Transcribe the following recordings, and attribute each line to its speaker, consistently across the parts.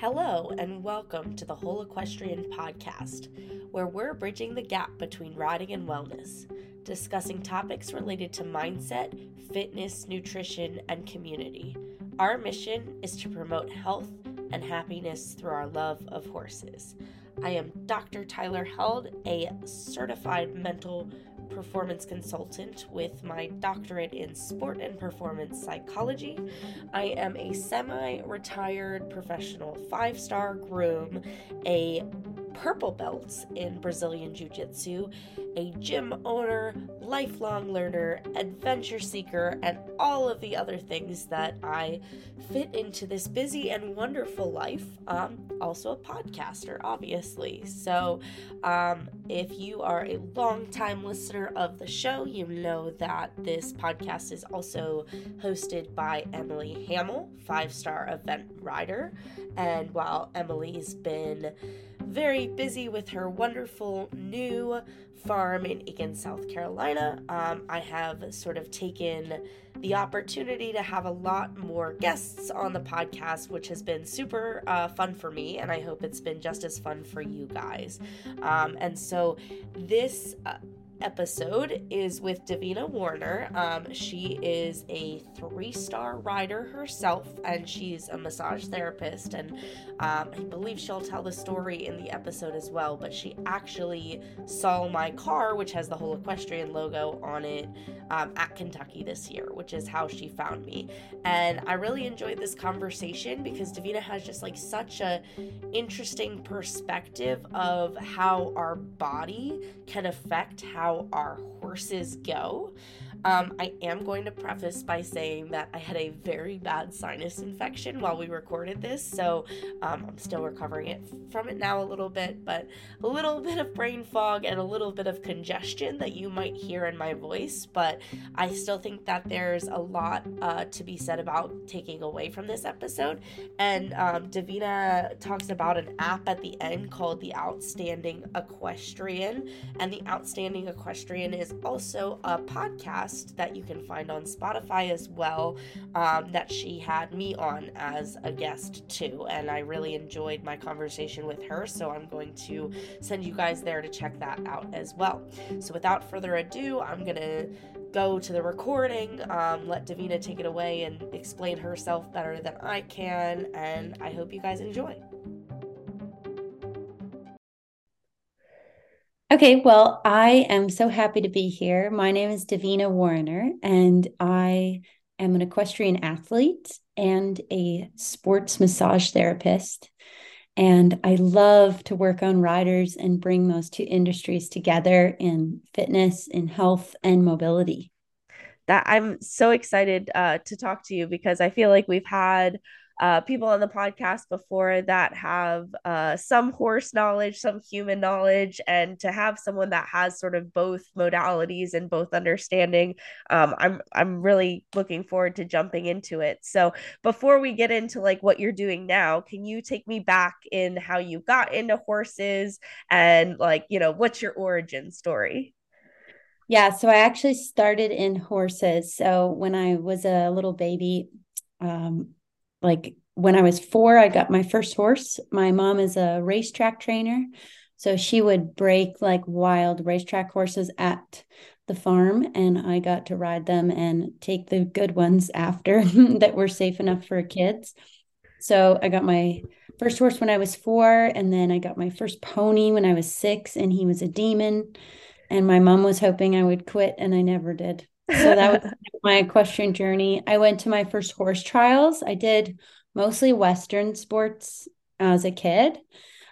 Speaker 1: Hello, and welcome to the Whole Equestrian Podcast, where we're bridging the gap between riding and wellness, discussing topics related to mindset, fitness, nutrition, and community. Our mission is to promote health and happiness through our love of horses. I am Dr. Tyler Held, a certified mental performance consultant with my doctorate in sport and performance psychology. I am a semi retired professional five star groom, a purple belts in Brazilian Jiu Jitsu, a gym owner, lifelong learner, adventure seeker, and all of the other things that I fit into this busy and wonderful life. Um, also, a podcaster, obviously. So, um, if you are a long-time listener of the show, you know that this podcast is also hosted by Emily Hamel, five star event rider. And while Emily's been very busy with her wonderful new farm in Aiken, South Carolina. Um, I have sort of taken the opportunity to have a lot more guests on the podcast, which has been super uh, fun for me, and I hope it's been just as fun for you guys. Um, and so this. Uh, episode is with Davina Warrener. Um, she is a three star rider herself, and she's a massage therapist. And um, I believe she'll tell the story in the episode as well. But she actually saw my car, which has the whole equestrian logo on it, um, at Kentucky this year, which is how she found me. And I really enjoyed this conversation because Davina has just like such a interesting perspective of how our body can affect how how our horses go. Um, I am going to preface by saying that I had a very bad sinus infection while we recorded this, so um, I'm still recovering it from it now a little bit, but a little bit of brain fog and a little bit of congestion that you might hear in my voice. But I still think that there's a lot uh, to be said about taking away from this episode. And um, Davina talks about an app at the end called the Outstanding Equestrian, and the Outstanding Equestrian is also a podcast podcast that you can find on Spotify as well, um, that she had me on as a guest too. And I really enjoyed my conversation with her, so I'm going to send you guys there to check that out as well. So without further ado, I'm going to go to the recording, um, let Davina take it away and explain herself better than I can, and I hope you guys enjoy.
Speaker 2: Okay, well, I am so happy to be here. My name is Davina Warrener, and I am an equestrian athlete and a sports massage therapist. And I love to work on riders and bring those two industries together in fitness, in health, and mobility.
Speaker 1: That I'm so excited uh, to talk to you because I feel like we've had uh, people on the podcast before that have uh, some horse knowledge, some human knowledge, and to have someone that has sort of both modalities and both understanding, um, I'm I'm really looking forward to jumping into it. So before we get into like what you're doing now, can you take me back in how you got into horses and like you know what's your origin story?
Speaker 2: Yeah, so I actually started in horses. So when I was a little baby, um, like when I was four, I got my first horse. My mom is a racetrack trainer. So she would break like wild racetrack horses at the farm, and I got to ride them and take the good ones after that were safe enough for kids. So I got my first horse when I was four, and then I got my first pony when I was six, and he was a demon. And my mom was hoping I would quit, and I never did. So that was my equestrian journey. I went to my first horse trials. I did mostly Western sports as a kid.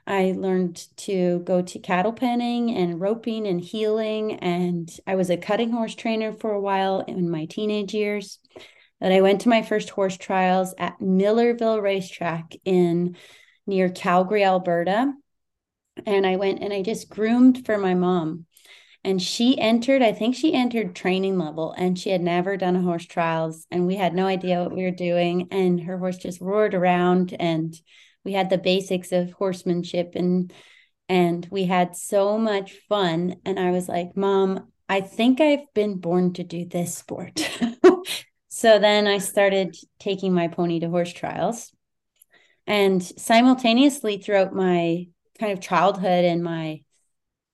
Speaker 2: I learned to go to cattle penning and roping and heeling. And I was a cutting horse trainer for a while in my teenage years. But I went to my first horse trials at Millarville Racetrack in near Calgary, Alberta. And I went and I just groomed for my mom and she entered i think she entered training level and she had never done a horse trials and we had no idea what we were doing and her horse just roared around and we had the basics of horsemanship and and we had so much fun and i was like mom i think i've been born to do this sport. So then i started taking my pony to horse trials And simultaneously throughout my kind of childhood and my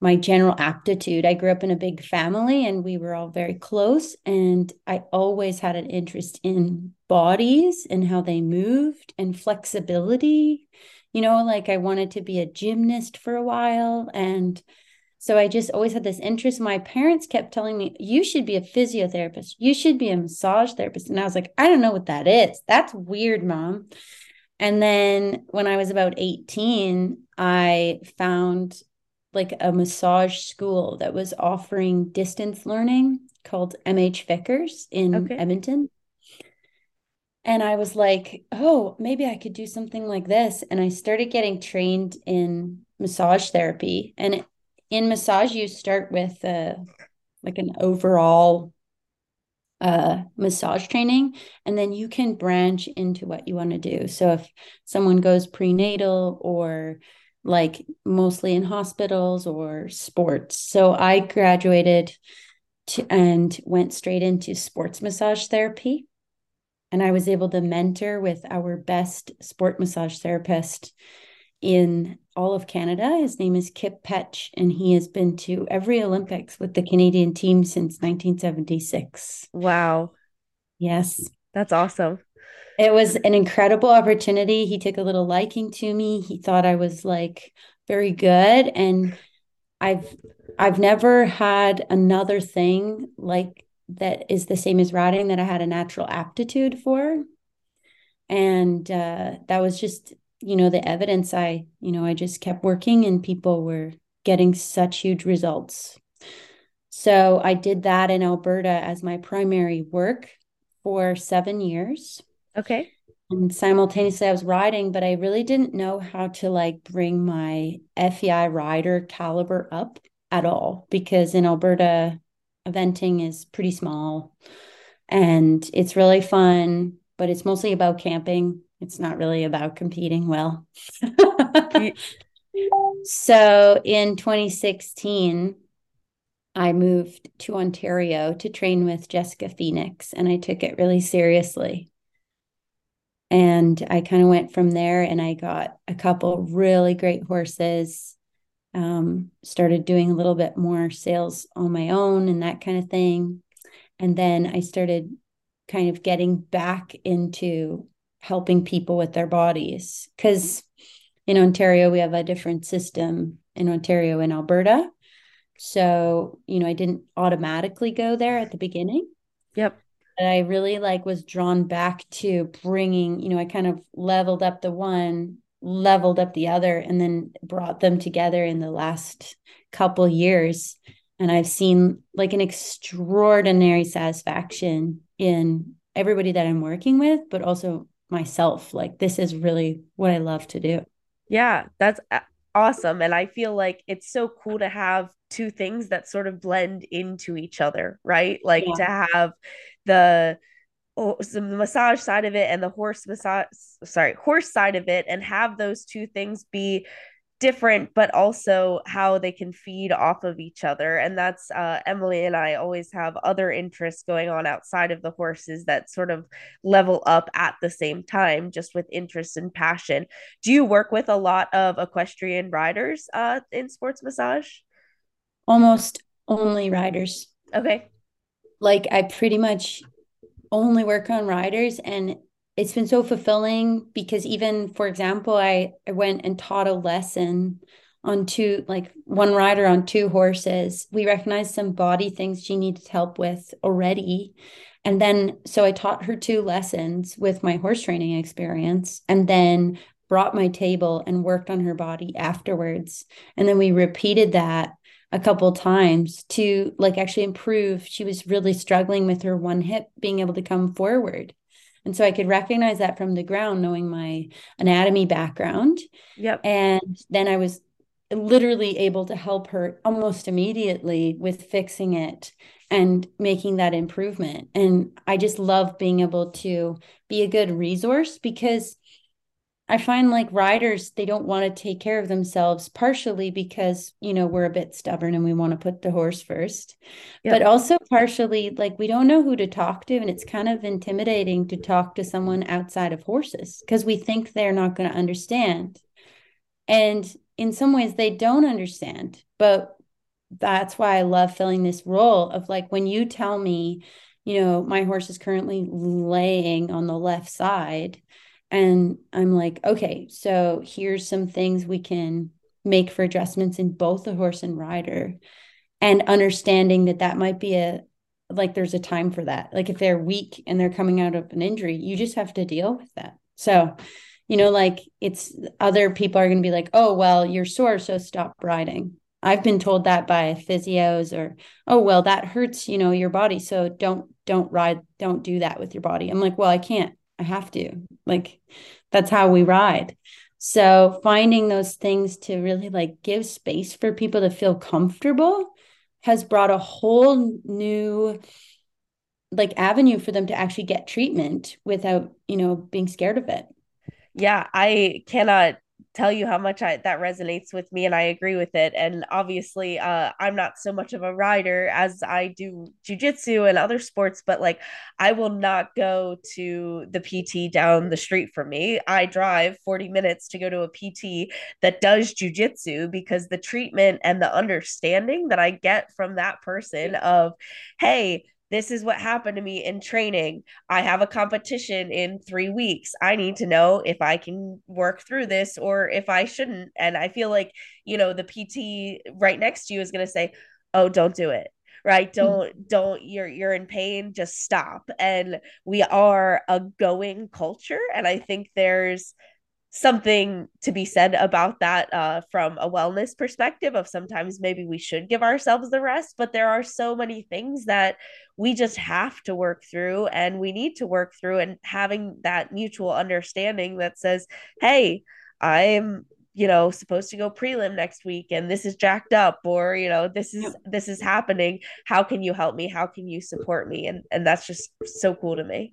Speaker 2: my general aptitude. I grew up in a big family and we were all very close. And I always had an interest in bodies and how they moved and flexibility. You know, like I wanted to be a gymnast for a while. And so I just always had this interest. My parents kept telling me, you should be a physiotherapist, you should be a massage therapist. And I was like, I don't know what that is. That's weird, mom. And then when I was about 18, I found like a massage school that was offering distance learning called MH Vicars in okay. Edmonton. And I was like, oh, maybe I could do something like this. And I started getting trained in massage therapy. And in massage, you start with uh, like an overall uh, massage training, and then you can branch into what you want to do. So if someone goes prenatal or like mostly in hospitals or sports. So I graduated to, and went straight into sports massage therapy. And I was able to mentor with our best sport massage therapist in all of Canada. His name is Kip Petch, and he has been to every Olympics with the Canadian team since 1976.
Speaker 1: Wow.
Speaker 2: Yes.
Speaker 1: That's awesome.
Speaker 2: It was an incredible opportunity. He took a little liking to me. He thought I was like very good and I've I've never had another thing like that is the same as writing that I had a natural aptitude for. And uh, that was just, you know, the evidence I, you know, I just kept working and people were getting such huge results. So I did that in Alberta as my primary work for seven years.
Speaker 1: Okay.
Speaker 2: And simultaneously, I was riding, but I really didn't know how to like bring my FEI rider caliber up at all because in Alberta, eventing is pretty small and it's really fun, but it's mostly about camping. It's not really about competing well. so in 2016, I moved to Ontario to train with Jessica Phoenix and I took it really seriously. And I kind of went from there and I got a couple really great horses. Um, started doing a little bit more sales on my own and that kind of thing. And then I started kind of getting back into helping people with their bodies. Because in Ontario, we have a different system in Ontario and Alberta. So, you know, I didn't automatically go there at the beginning.
Speaker 1: Yep
Speaker 2: that I really like was drawn back to bringing, you know, I kind of leveled up the one, leveled up the other, and then brought them together in the last couple years. And I've seen like an extraordinary satisfaction in everybody that I'm working with, but also myself. Like, this is really what I love to do.
Speaker 1: Yeah, that's uh, awesome. And I feel like it's so cool to have two things that sort of blend into each other, right? Like yeah. to have the oh, the massage side of it and the horse massage sorry horse side of it and have those two things be different but also how they can feed off of each other. And that's uh, emily and i always have other interests going on outside of the horses that sort of level up at the same time just with interest and passion. Do you work with a lot of equestrian riders uh, in sports massage?
Speaker 2: Almost only riders.
Speaker 1: Okay
Speaker 2: like I pretty much only work on riders and it's been so fulfilling because even for example I, I went and taught a lesson on two like one rider on two horses. We recognized some body things she needed help with already. And then so i taught her two lessons with my horse training experience and then brought my table and worked on her body afterwards and then we repeated that a couple times to like actually improve. She was really struggling with her one hip being able to come forward. And so I could recognize that from the ground, knowing my anatomy background.
Speaker 1: Yep.
Speaker 2: And then I was literally able to help her almost immediately with fixing it and making that improvement. And I just love being able to be a good resource because I find like riders, they don't want to take care of themselves, partially because, you know, we're a bit stubborn and we want to put the horse first, yep. but also partially like we don't know who to talk to. And it's kind of intimidating to talk to someone outside of horses because we think they're not going to understand. And in some ways, they don't understand. But that's why I love filling this role of like when you tell me, you know, my horse is currently laying on the left side and I'm like, okay, so here's some things we can make for adjustments in both the horse and rider. And understanding that that might be a, like, there's a time for that. Like, if they're weak and they're coming out of an injury, you just have to deal with that. So, you know, like, it's other people are going to be like, oh, well, you're sore, so stop riding. I've been told that by physios or, oh, well, that hurts, you know, your body. So don't, don't ride, don't do that with your body. I'm like, well, I can't I have to. Like that's how we ride. So finding those things to really like give space for people to feel comfortable has brought a whole new like avenue for them to actually get treatment without, you know, being scared of it.
Speaker 1: Yeah, I cannot tell you how much I that resonates with me and I agree with it. And obviously, uh, I'm not so much of a rider as I do jujitsu and other sports, but like I will not go to the PT down the street from me. I drive 40 minutes to go to a PT that does jujitsu because the treatment and the understanding that I get from that person of, hey, this is what happened to me in training. I have a competition in three weeks. I need to know if I can work through this or if I shouldn't. And I feel like, you know, the PT right next to you is going to say, oh, don't do it right hmm. don't don't you're you're in pain just stop and we are a going culture and i think there's something to be said about that uh, from a wellness perspective of sometimes maybe we should give ourselves the rest but there are so many things that we just have to work through and we need to work through and having that mutual understanding that says hey i'm you know supposed to go prelim next week and this is jacked up or you know this is this is happening. How can you help me? How can you support me? And and that's just so cool to me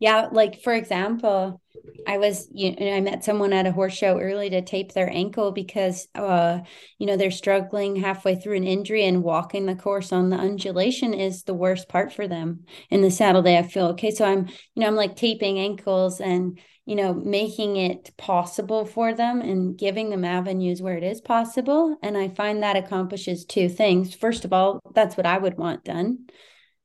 Speaker 2: yeah, like for example, I was you know I met someone at a horse show early to tape their ankle because uh you know they're struggling halfway through an injury and walking the course on the undulation is the worst part for them. In the saddle they I feel okay so I'm you know I'm like taping ankles and you know making it possible for them and giving them avenues where it is possible and I find that accomplishes two things. First of all, that's what I would want done.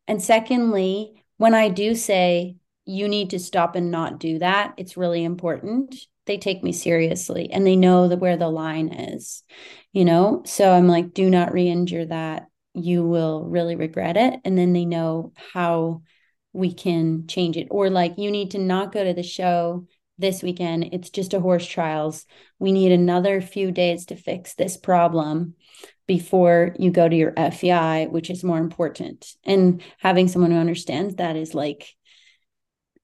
Speaker 2: And secondly, when I do say you need to stop and not do that. It's really important. They take me seriously and they know that where the line is, you know? So I'm like, do not re injure that. You will really regret it. And then they know how we can change it. Or like, you need to not go to the show this weekend. It's just a horse trials. We need another few days to fix this problem before you go to your FEI, which is more important. And having someone who understands that is like,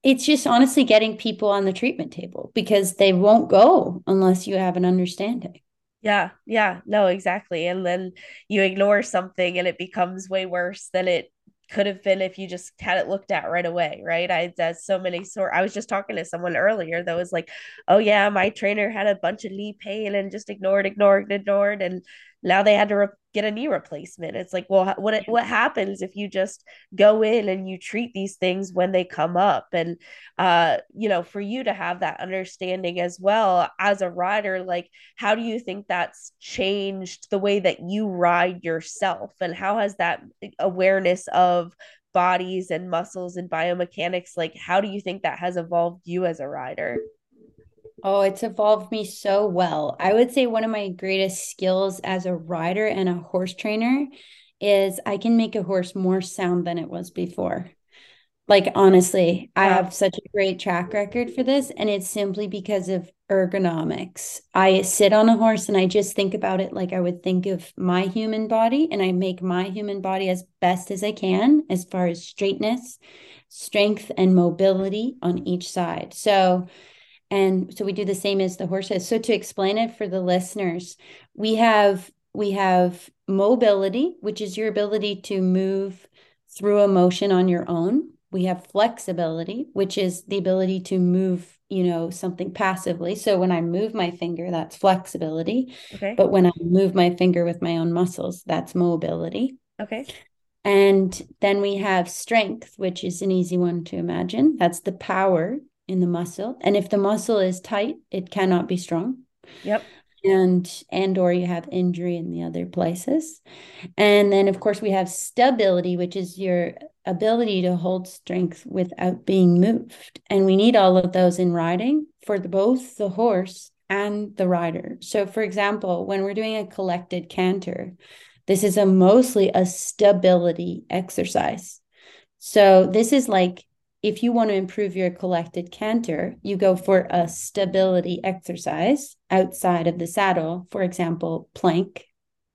Speaker 2: it's just honestly getting people on the treatment table because they won't go unless you have an understanding.
Speaker 1: Yeah, yeah, no, exactly. And then you ignore something and it becomes way worse than it could have been if you just had it looked at right away, right? I there's so many sort. I was just talking to someone earlier that was like, "Oh yeah, my trainer had a bunch of knee pain and just ignored, ignored, ignored, and now they had to re- get a knee replacement. It's like, well, what what happens if you just go in and you treat these things when they come up? And uh, you know, for you to have that understanding as well as a rider, like how do you think that's changed the way that you ride yourself, and how has that awareness of bodies and muscles and biomechanics like how do you think that has evolved you as a rider
Speaker 2: Oh, it's evolved me so well. I would say one of my greatest skills as a rider and a horse trainer is I can make a horse more sound than it was before. Like, honestly, I have such a great track record for this, and it's simply because of ergonomics. I sit on a horse and I just think about it like I would think of my human body, and I make my human body as best as I can as far as straightness, strength, and mobility on each side. So, and so we do the same as the horses so to explain it for the listeners we have we have mobility which is your ability to move through a motion on your own we have flexibility which is the ability to move you know, something passively. So when I move my finger, that's flexibility.
Speaker 1: Okay.
Speaker 2: But when I move my finger with my own muscles, that's mobility.
Speaker 1: Okay.
Speaker 2: And then we have strength, which is an easy one to imagine. That's the power in the muscle. And if the muscle is tight, it cannot be strong.
Speaker 1: Yep.
Speaker 2: And and or you have injury in the other places. And then of course we have stability, which is your ability to hold strength without being moved. And we need all of those in riding for the, both the horse and the rider. So, for example, when we're doing a collected canter, this is a mostly a stability exercise. So, this is like if you want to improve your collected canter, you go for a stability exercise outside of the saddle, for example, plank.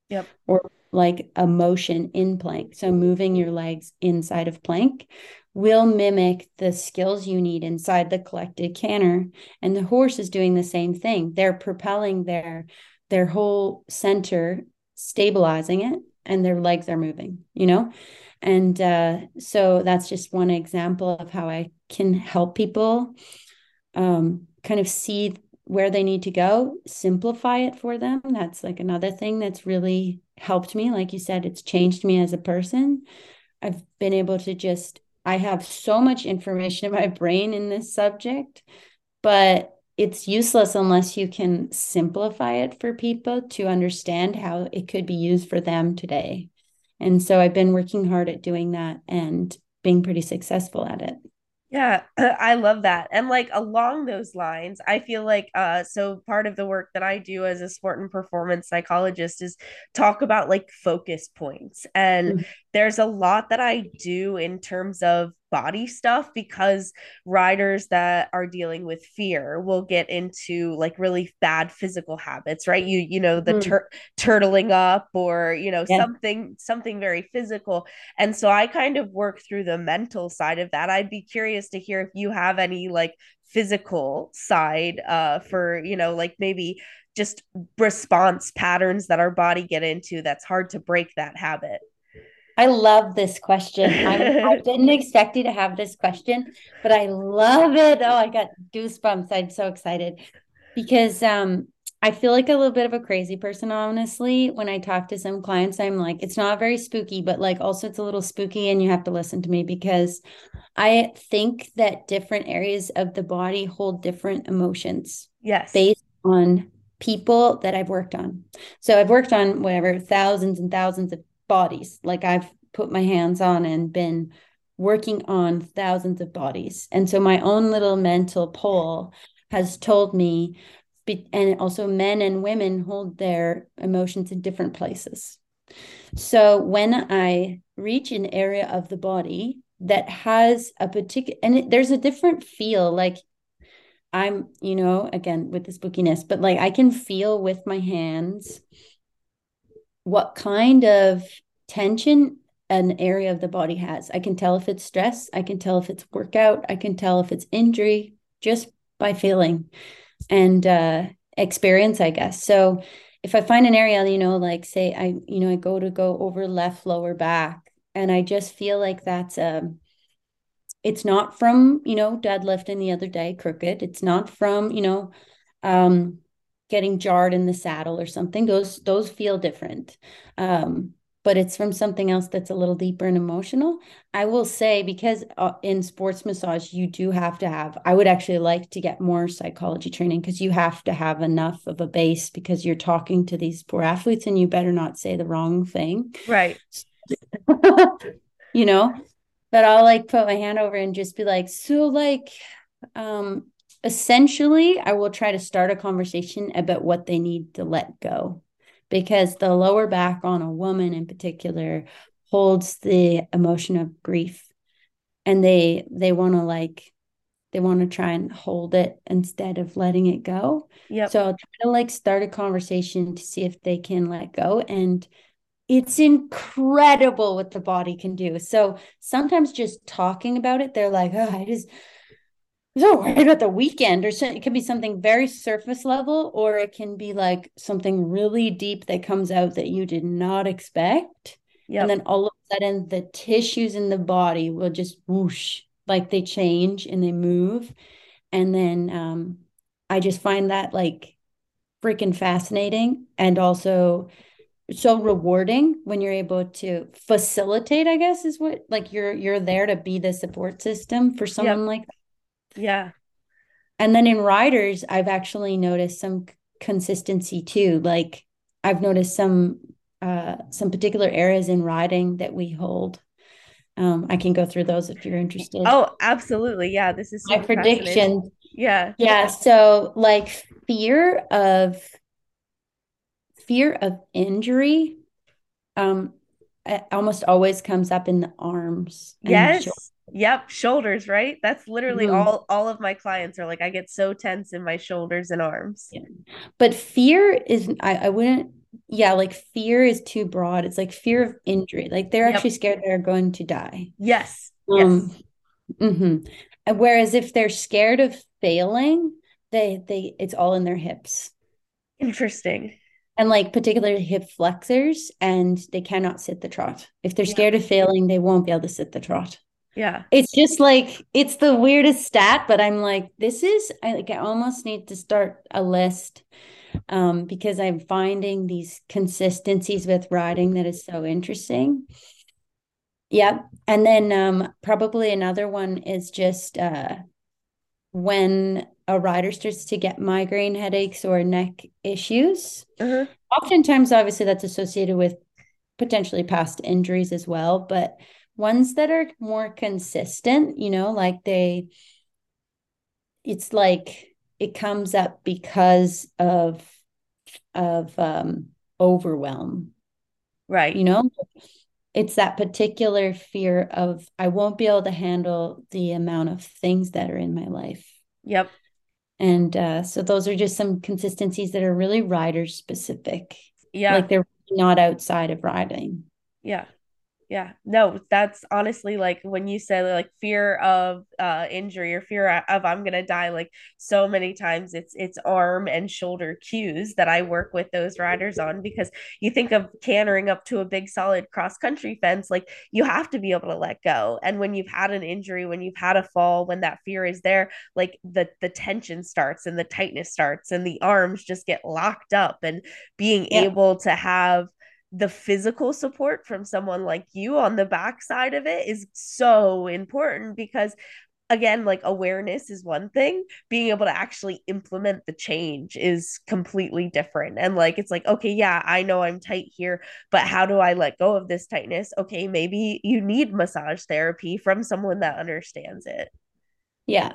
Speaker 1: Yep.
Speaker 2: Or like a motion in plank. So moving your legs inside of plank will mimic the skills you need inside the collected canter. And the horse is doing the same thing. They're propelling their their whole center, stabilizing it, and their legs are moving, you know? And uh, so that's just one example of how I can help people um, kind of see where they need to go, simplify it for them. That's like another thing that's really helped me. Like you said, it's changed me as a person. I've been able to just, I have so much information in my brain in this subject, but it's useless unless you can simplify it for people to understand how it could be used for them today. And so I've been working hard at doing that and being pretty successful at it.
Speaker 1: Yeah, I love that. And like along those lines, I feel like uh so part of the work that I do as a sport and performance psychologist is talk about like focus points. And mm-hmm. there's a lot that I do in terms of body stuff because riders that are dealing with fear will get into like really bad physical habits right you you know the mm. tur- turtling up or you know yeah. something something very physical and so i kind of work through the mental side of that i'd be curious to hear if you have any like physical side uh for you know like maybe just response patterns that our body get into that's hard to break that habit
Speaker 2: I love this question. I, I didn't expect you to have this question, but I love it. Oh, I got goosebumps. I'm so excited because um, I feel like a little bit of a crazy person, honestly. When I talk to some clients, I'm like, it's not very spooky, but like also it's a little spooky, and you have to listen to me because I think that different areas of the body hold different emotions.
Speaker 1: Yes.
Speaker 2: Based on people that I've worked on. So I've worked on whatever thousands and thousands of bodies. Like I've put my hands on and been working on thousands of bodies. And so my own little mental poll has told me, and also men and women hold their emotions in different places. So when I reach an area of the body that has a particular, and it, there's a different feel, like I'm, you know, again with the spookiness, but like I can feel with my hands what kind of tension an area of the body has. I can tell if it's stress, I can tell if it's workout, I can tell if it's injury just by feeling and uh, experience, I guess. So if I find an area, you know, like say I, you know, I go to go over left lower back and I just feel like that's um it's not from, you know, deadlifting the other day crooked. It's not from, you know, um getting jarred in the saddle or something those those feel different. Um, but it's from something else that's a little deeper and emotional. I will say because uh, in sports massage you do have to have i would actually like to get more psychology training because you have to have enough of a base because you're talking to these poor athletes and you better not say the wrong thing.
Speaker 1: Right.
Speaker 2: You know? But i'll like put my hand over and just be like so like um essentially, I will try to start a conversation about what they need to let go because the lower back on a woman in particular holds the emotion of grief and they they want to like they want to try and hold it instead of letting it go.
Speaker 1: Yeah.
Speaker 2: So I'll try to like start a conversation to see if they can let go. And it's incredible what the body can do. So sometimes just talking about it, they're like, oh, I just so worried about the weekend or it can be something very surface level or it can be like something really deep that comes out that you did not expect yep. and then all of a sudden the tissues in the body will just whoosh like they change and they move And then um, I just find that like freaking fascinating and also so rewarding when you're able to facilitate, I guess is what like you're you're there to be the support system for someone yep. like that.
Speaker 1: Yeah.
Speaker 2: And then in riders, I've actually noticed some consistency too. Like I've noticed some uh some particular areas in riding that we hold. Um, I can go through those if you're interested.
Speaker 1: Oh, absolutely. Yeah, this is
Speaker 2: my prediction.
Speaker 1: Yeah.
Speaker 2: Yeah. So like fear of fear of injury um almost always comes up in the arms.
Speaker 1: Yes. Yep, shoulders, right? That's literally mm-hmm. all all of my clients are like I get so tense in my shoulders and arms.
Speaker 2: Yeah. But fear is I, I wouldn't yeah, like fear is too broad. It's like fear of injury. Like they're yep. actually scared they're going to die.
Speaker 1: Yes. Um, yes.
Speaker 2: Mm-hmm. And whereas if they're scared of failing, they they it's all in their hips.
Speaker 1: Interesting.
Speaker 2: And like particularly hip flexors, and they cannot sit the trot. If they're scared yeah. of failing, they won't be able to sit the trot.
Speaker 1: Yeah.
Speaker 2: It's just like it's the weirdest stat, but I'm like, this is I like I almost need to start a list um because I'm finding these consistencies with riding that is so interesting. Yeah. And then um probably another one is just uh when a rider starts to get migraine headaches or neck issues. Uh-huh. Oftentimes, obviously, that's associated with potentially past injuries as well, but ones that are more consistent, you know, like they, it's like it comes up because of of um overwhelm
Speaker 1: right
Speaker 2: you know it's that particular fear of I won't be able to handle the amount of things that are in my life.
Speaker 1: Yep.
Speaker 2: And uh, so those are just some consistencies that are really rider specific.
Speaker 1: Yeah.
Speaker 2: Like they're not outside of riding.
Speaker 1: Yeah yeah no that's honestly like when you said like fear of uh injury or fear of i'm gonna die like so many times it's it's arm and shoulder cues that i work with those riders on because you think of cantering up to a big solid cross country fence like you have to be able to let go and when you've had an injury when you've had a fall when that fear is there like the the tension starts and the tightness starts and the arms just get locked up and being yeah. able to have the physical support from someone like you on the backside of it is so important because again like awareness is one thing. Being able to actually implement the change is completely different. And like it's like okay yeah i know i'm tight here but how do i let go of this tightness? Okay maybe you need massage therapy from someone that understands it.
Speaker 2: Yeah.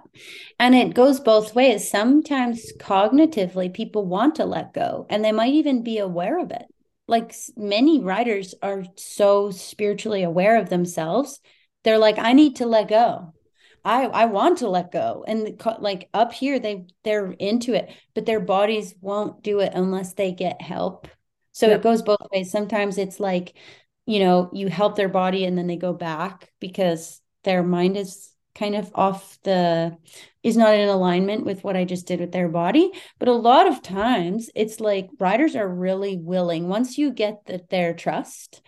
Speaker 2: And it goes both ways. Sometimes cognitively, people want to let go and they might even be aware of it like many writers are so spiritually aware of themselves. They're like i need to let go. I i want to let go. And like up here they they're into it but their bodies won't do it unless they get help. So it goes both ways. Sometimes it's like you know you help their body and then they go back because their mind is kind of off the is not in alignment with what I just did with their body. But a lot of times it's like riders are really willing once you get the, their trust,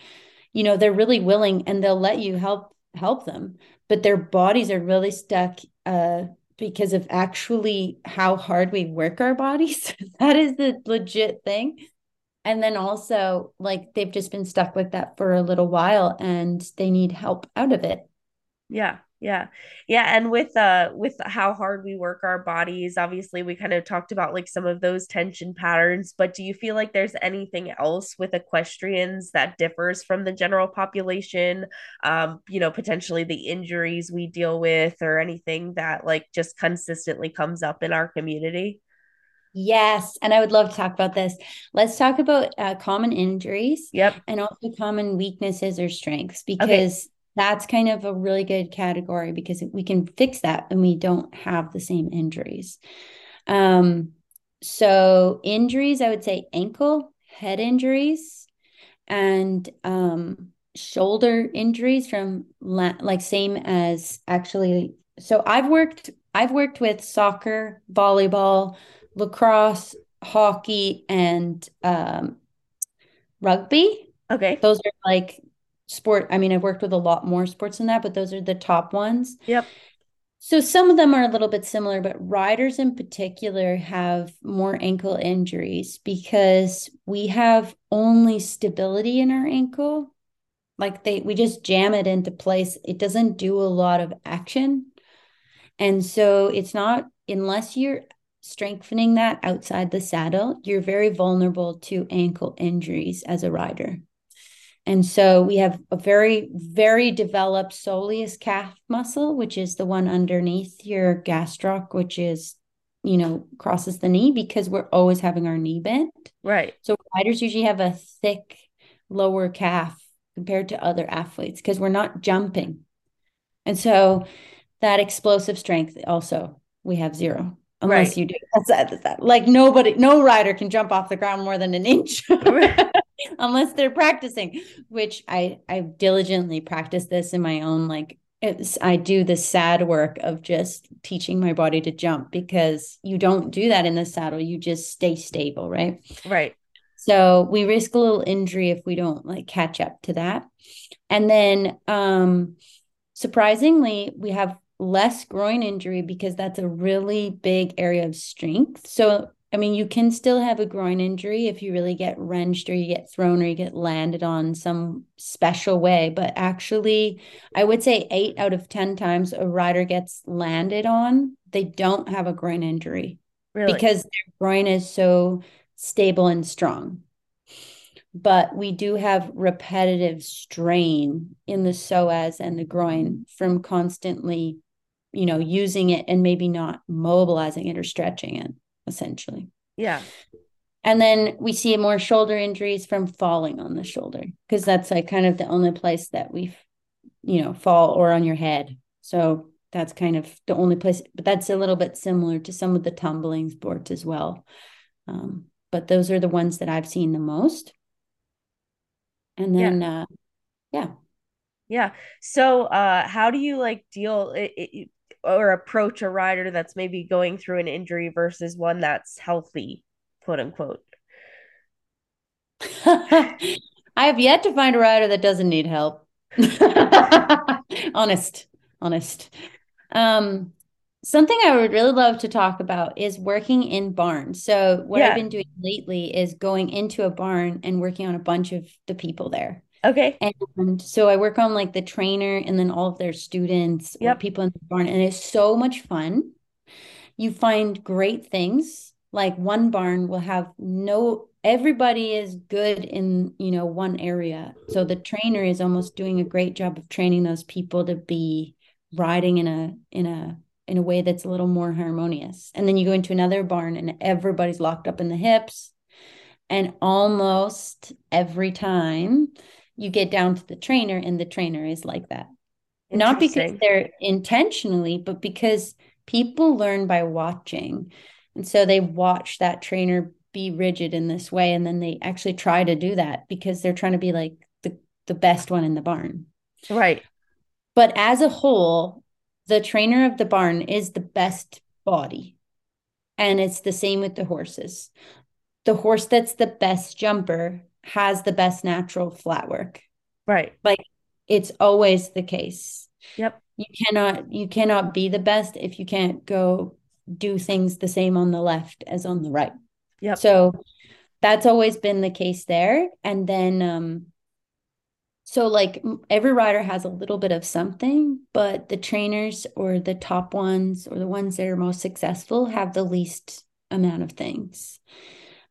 Speaker 2: you know, they're really willing and they'll let you help help them. But their bodies are really stuck uh because of actually how hard we work our bodies. that is the legit thing. And then also like they've just been stuck with that for a little while and they need help out of it.
Speaker 1: Yeah yeah yeah and with uh with how hard we work our bodies obviously we kind of talked about like some of those tension patterns but do you feel like there's anything else with equestrians that differs from the general population um you know potentially the injuries we deal with or anything that like just consistently comes up in our community
Speaker 2: Yes, and I would love to talk about this. Let's talk about uh, common injuries.
Speaker 1: Yep.
Speaker 2: And also common weaknesses or strengths because that's kind of a really good category because we can fix that and we don't have the same injuries. Um, so injuries, I would say ankle, head injuries, and um, shoulder injuries from la- like same as actually. So I've worked I've worked with soccer, volleyball, lacrosse, hockey, and um, rugby.
Speaker 1: Okay.
Speaker 2: Those are like sport. I mean, I've worked with a lot more sports than that, but those are the top ones.
Speaker 1: Yep.
Speaker 2: So some of them are a little bit similar, but riders in particular have more ankle injuries because we have only stability in our ankle. Like they we just jam it into place. It doesn't do a lot of action. And so it's not unless you're strengthening that outside the saddle, you're very vulnerable to ankle injuries as a rider. And so we have a very, very developed soleus calf muscle, which is the one underneath your gastroc, which is, you know, crosses the knee because we're always having our knee bent.
Speaker 1: Right.
Speaker 2: So riders usually have a thick lower calf compared to other athletes because we're not jumping. And so that explosive strength also we have zero unless right. you do that's, that. like nobody no rider can jump off the ground more than an inch unless they're practicing which i i diligently practice this in my own like it's, i do the sad work of just teaching my body to jump because you don't do that in the saddle. You just stay stable right?
Speaker 1: Right.
Speaker 2: So we risk a little injury if we don't like catch up to that. And then um surprisingly we have less groin injury because that's a really big area of strength. So I mean, you can still have a groin injury if you really get wrenched or you get thrown or you get landed on some special way. But actually, I would say eight out of 10 times a rider gets landed on, they don't have a groin injury really? because their groin is so stable and strong. But we do have repetitive strain in the psoas and the groin from constantly, you know, using it and maybe not mobilizing it or stretching it essentially.
Speaker 1: Yeah.
Speaker 2: And then we see more shoulder injuries from falling on the shoulder because that's like kind of the only place that we, you know, fall or on your head. So that's kind of the only place, but that's a little bit similar to some of the tumbling sports as well. Um, but those are the ones that I've seen the most. And then, yeah. Uh, yeah.
Speaker 1: Yeah. So, uh, how do you like deal? It, it, or approach a rider that's maybe going through an injury versus one that's healthy, quote unquote?
Speaker 2: I have yet to find a rider that doesn't need help. honest, honest. Um, something I would really love to talk about is working in barns. So, what yeah. I've been doing lately is going into a barn and working on a bunch of the people there.
Speaker 1: Okay.
Speaker 2: And so I work on like the trainer and then all of their students yep. or people in the barn. And it's so much fun. You find great things. Like one barn will have no everybody is good in you know one area so the trainer is almost doing a great job of training those people to be riding in a in a in a way that's a little more harmonious and then you go into another barn and everybody's locked up in the hips and almost every time you get down to the trainer and the trainer is like that. Not because they're intentionally but because people learn by watching. And so they watch that trainer be rigid in this way and then they actually try to do that because they're trying to be like the the best one in the barn.
Speaker 1: Right.
Speaker 2: But as a whole the trainer of the barn is the best body. And it's the same with the horses. The horse that's the best jumper has the best natural flat work.
Speaker 1: Right.
Speaker 2: Like it's always the case.
Speaker 1: Yep.
Speaker 2: You cannot you cannot be the best if you can't go do things the same on the left as on the right.
Speaker 1: Yep.
Speaker 2: So that's always been the case there and then um so like every rider has a little bit of something but the trainers or the top ones or the ones that are most successful have the least amount of things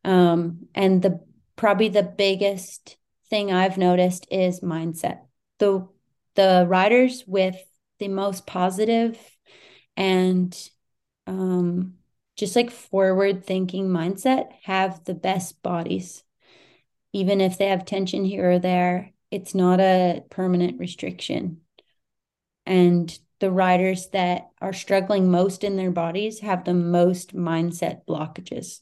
Speaker 2: um and the probably the biggest thing I've noticed is mindset. The the riders with the most positive and um, just like forward thinking mindset have the best bodies. Even if they have tension here or there, it's not a permanent restriction. And the riders that are struggling most in their bodies have the most mindset blockages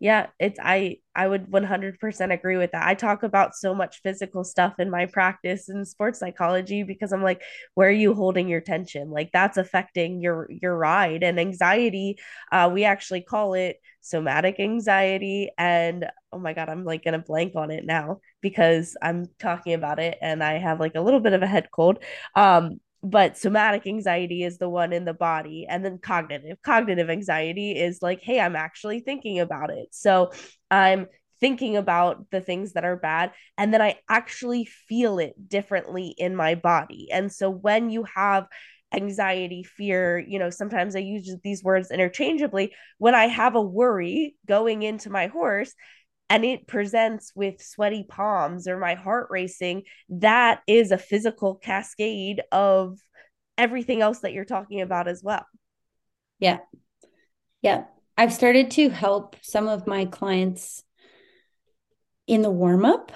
Speaker 1: yeah it's i i would 100% agree with that. I talk about so much physical stuff in my practice in sports psychology because i'm like where are you holding your tension? Like that's affecting your your ride and anxiety. Uh, we actually call it somatic anxiety and oh my god i'm like gonna blank on it now because i'm talking about it and i have like a little bit of a head cold. Um but somatic anxiety is the one in the body and then cognitive. Cognitive anxiety is like hey i'm actually thinking about it. So i'm thinking about the things that are bad and then i actually feel it differently in my body. And so when you have anxiety fear you know sometimes i use these words interchangeably. When i have a worry going into my horse and it presents with sweaty palms or my heart racing, that is a physical cascade of everything else that you're talking about as well.
Speaker 2: Yeah. Yeah. I've started to help some of my clients in the warm up,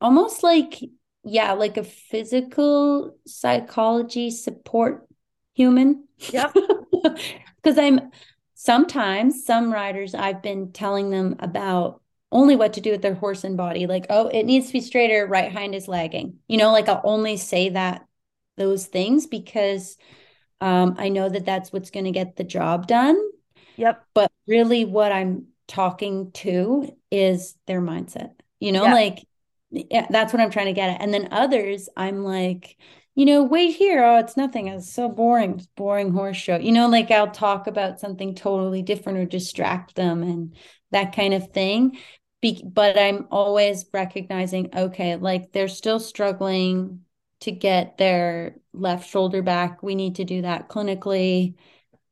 Speaker 2: almost like, yeah, like a physical psychology support human.
Speaker 1: Yep.
Speaker 2: Because I'm, sometimes some riders I've been telling them about only what to do with their horse and body. Like oh it needs to be straighter. Right hind is lagging. You know like I'll only say that those things because um, I know that that's what's going to get the job done.
Speaker 1: Yep.
Speaker 2: But really what I'm talking to is their mindset you know like yeah, that's what I'm trying to get at. And then others I'm like you know, wait here. Oh, it's nothing. It's so boring. It's boring horse show. You know, like I'll talk about something totally different or distract them and that kind of thing. Be- but I'm always recognizing, okay, like they're still struggling to get their left shoulder back. We need to do that clinically,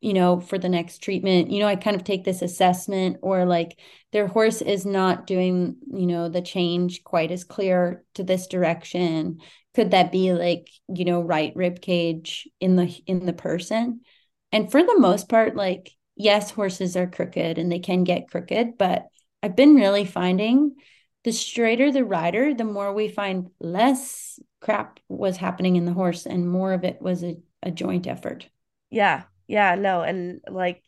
Speaker 2: you know, for the next treatment. You know, I kind of take this assessment or like their horse is not doing, you know, the change quite as clear to this direction. Could that be like you know right rib cage in the in the person? And for the most part like yes horses are crooked and they can get crooked but i've been really finding the straighter the rider the more we find less crap was happening in the horse and more of it was a, a joint effort.
Speaker 1: Yeah yeah no and like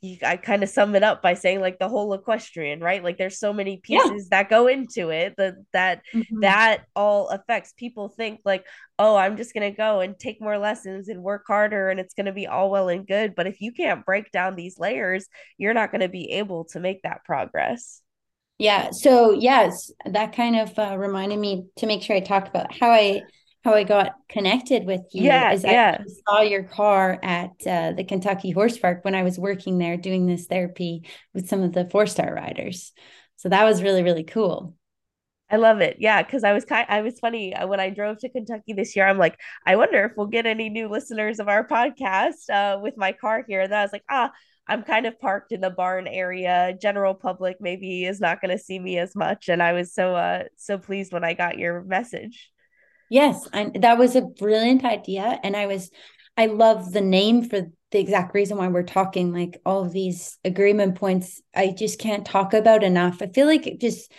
Speaker 1: you, I kind of sum it up by saying like the whole equestrian, right? Like there's so many pieces yeah. that go into it that that mm-hmm. that all affects. People think like, oh, I'm just gonna go and take more lessons and work harder, and it's gonna be all well and good. But if you can't break down these layers, you're not gonna be able to make that progress.
Speaker 2: Yeah. So yes, that kind of uh, reminded me to make sure I talk about how I how I got connected with you
Speaker 1: yeah, is yeah.
Speaker 2: I saw your car at uh, the Kentucky Horse Park when I was working there doing this therapy with some of the four star riders. So that was really, really cool.
Speaker 1: I love it. Yeah, because I was kind I was funny uh, when I drove to Kentucky this year. I'm like, I wonder if we'll get any new listeners of our podcast uh, with my car here. And then I was like, ah, I'm kind of parked in the barn area. General public maybe is not going to see me as much. And I was so uh so pleased when I got your message.
Speaker 2: Yes, and that was a brilliant idea. And I was, I love the name for the exact reason why we're talking like all these agreement points. I just can't talk about enough. I feel like just,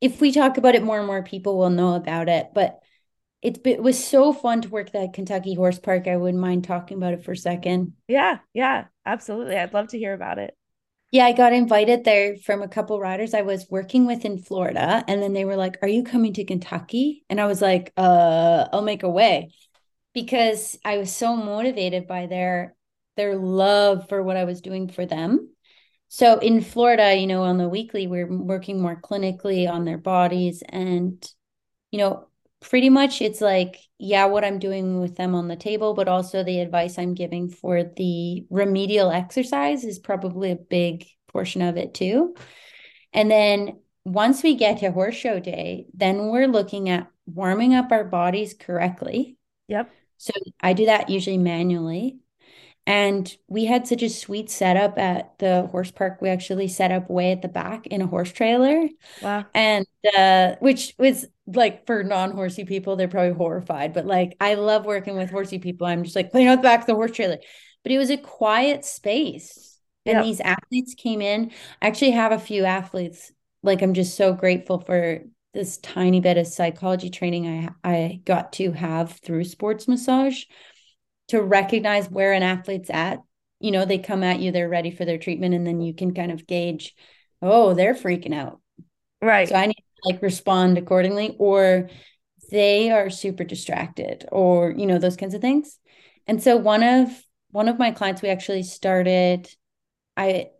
Speaker 2: if we talk about it, more and more people will know about it. But it, it was so fun to work that Kentucky Horse Park. I wouldn't mind talking about it for a second.
Speaker 1: Yeah, yeah, absolutely. I'd love to hear about it.
Speaker 2: Yeah, I got invited there from a couple riders I was working with in Florida. And then they were like, Are you coming to Kentucky? And I was like, uh, I'll make a way because I was so motivated by their their love for what I was doing for them. So in Florida, you know, on the weekly, we're working more clinically on their bodies. And, you know, pretty much it's like yeah what i'm doing with them on the table but also the advice i'm giving for the remedial exercise is probably a big portion of it too and then once we get to horse show day then we're looking at warming up our bodies correctly
Speaker 1: yep
Speaker 2: so i do that usually manually and we had such a sweet setup at the horse park. We actually set up way at the back in a horse trailer.
Speaker 1: Wow.
Speaker 2: And uh, which was like for non-horsey people, they're probably horrified. But like I love working with horsey people. I'm just like playing out the back of the horse trailer. But it was a quiet space. And these athletes came in. I actually have a few athletes. Like I'm just so grateful for this tiny bit of psychology training I I got to have through sports massage to recognize where an athlete's at. You know, they come at you, they're ready for their treatment, and then you can kind of gauge, oh, they're freaking out.
Speaker 1: Right.
Speaker 2: So I need like respond accordingly, or they are super distracted, or you know, those kinds of things. And so one of one of my clients, we actually started, I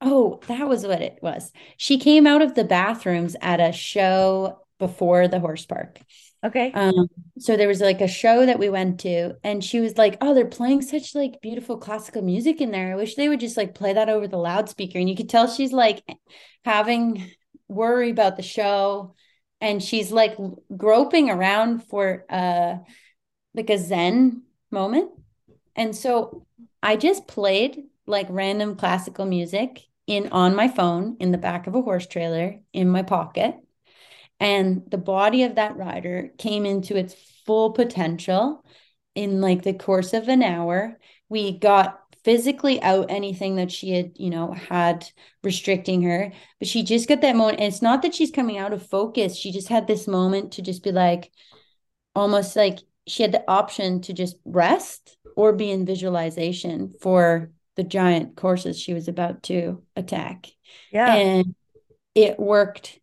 Speaker 2: oh, that was what it was. She came out of the bathrooms at a show before the horse park.
Speaker 1: Okay.
Speaker 2: Um, so there was like a show that we went to, and she was like, "Oh, they're playing such like beautiful classical music in there. I wish they would just like play that over the loudspeaker." And you could tell she's like having worry about the show, and she's like groping around for uh like a zen moment. And so I just played like random classical music in on my phone in the back of a horse trailer in my pocket and the body of that rider came into its full potential in like the course of an hour. We got physically out anything that she had, you know, had restricting her, but she just got that moment. And it's not that she's coming out of focus. She just had this moment to just be like, almost like she had the option to just rest or be in visualization for the giant courses she was about to attack.
Speaker 1: Yeah.
Speaker 2: And it worked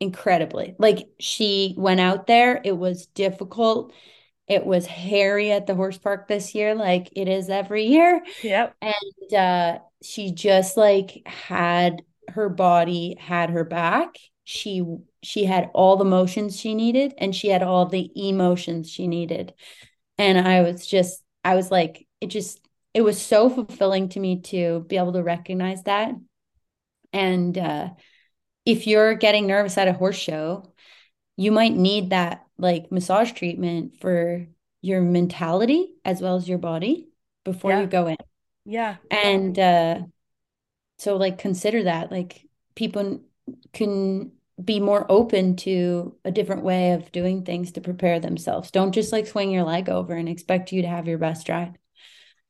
Speaker 2: incredibly. Like she went out there, it was difficult. It was hairy at the horse park this year, like it is every year.
Speaker 1: Yep.
Speaker 2: And uh, she just like had her body had her back. She she had all the motions she needed and she had all the emotions she needed. And I was just I was like it just it was so fulfilling to me to be able to recognize that. And uh if you're getting nervous at a horse show, you might need that like massage treatment for your mentality as well as your body before
Speaker 1: Yeah.
Speaker 2: you go in.
Speaker 1: Yeah.
Speaker 2: And uh so like consider that like people can be more open to a different way of doing things to prepare themselves. Don't just like swing your leg over and expect you to have your best ride.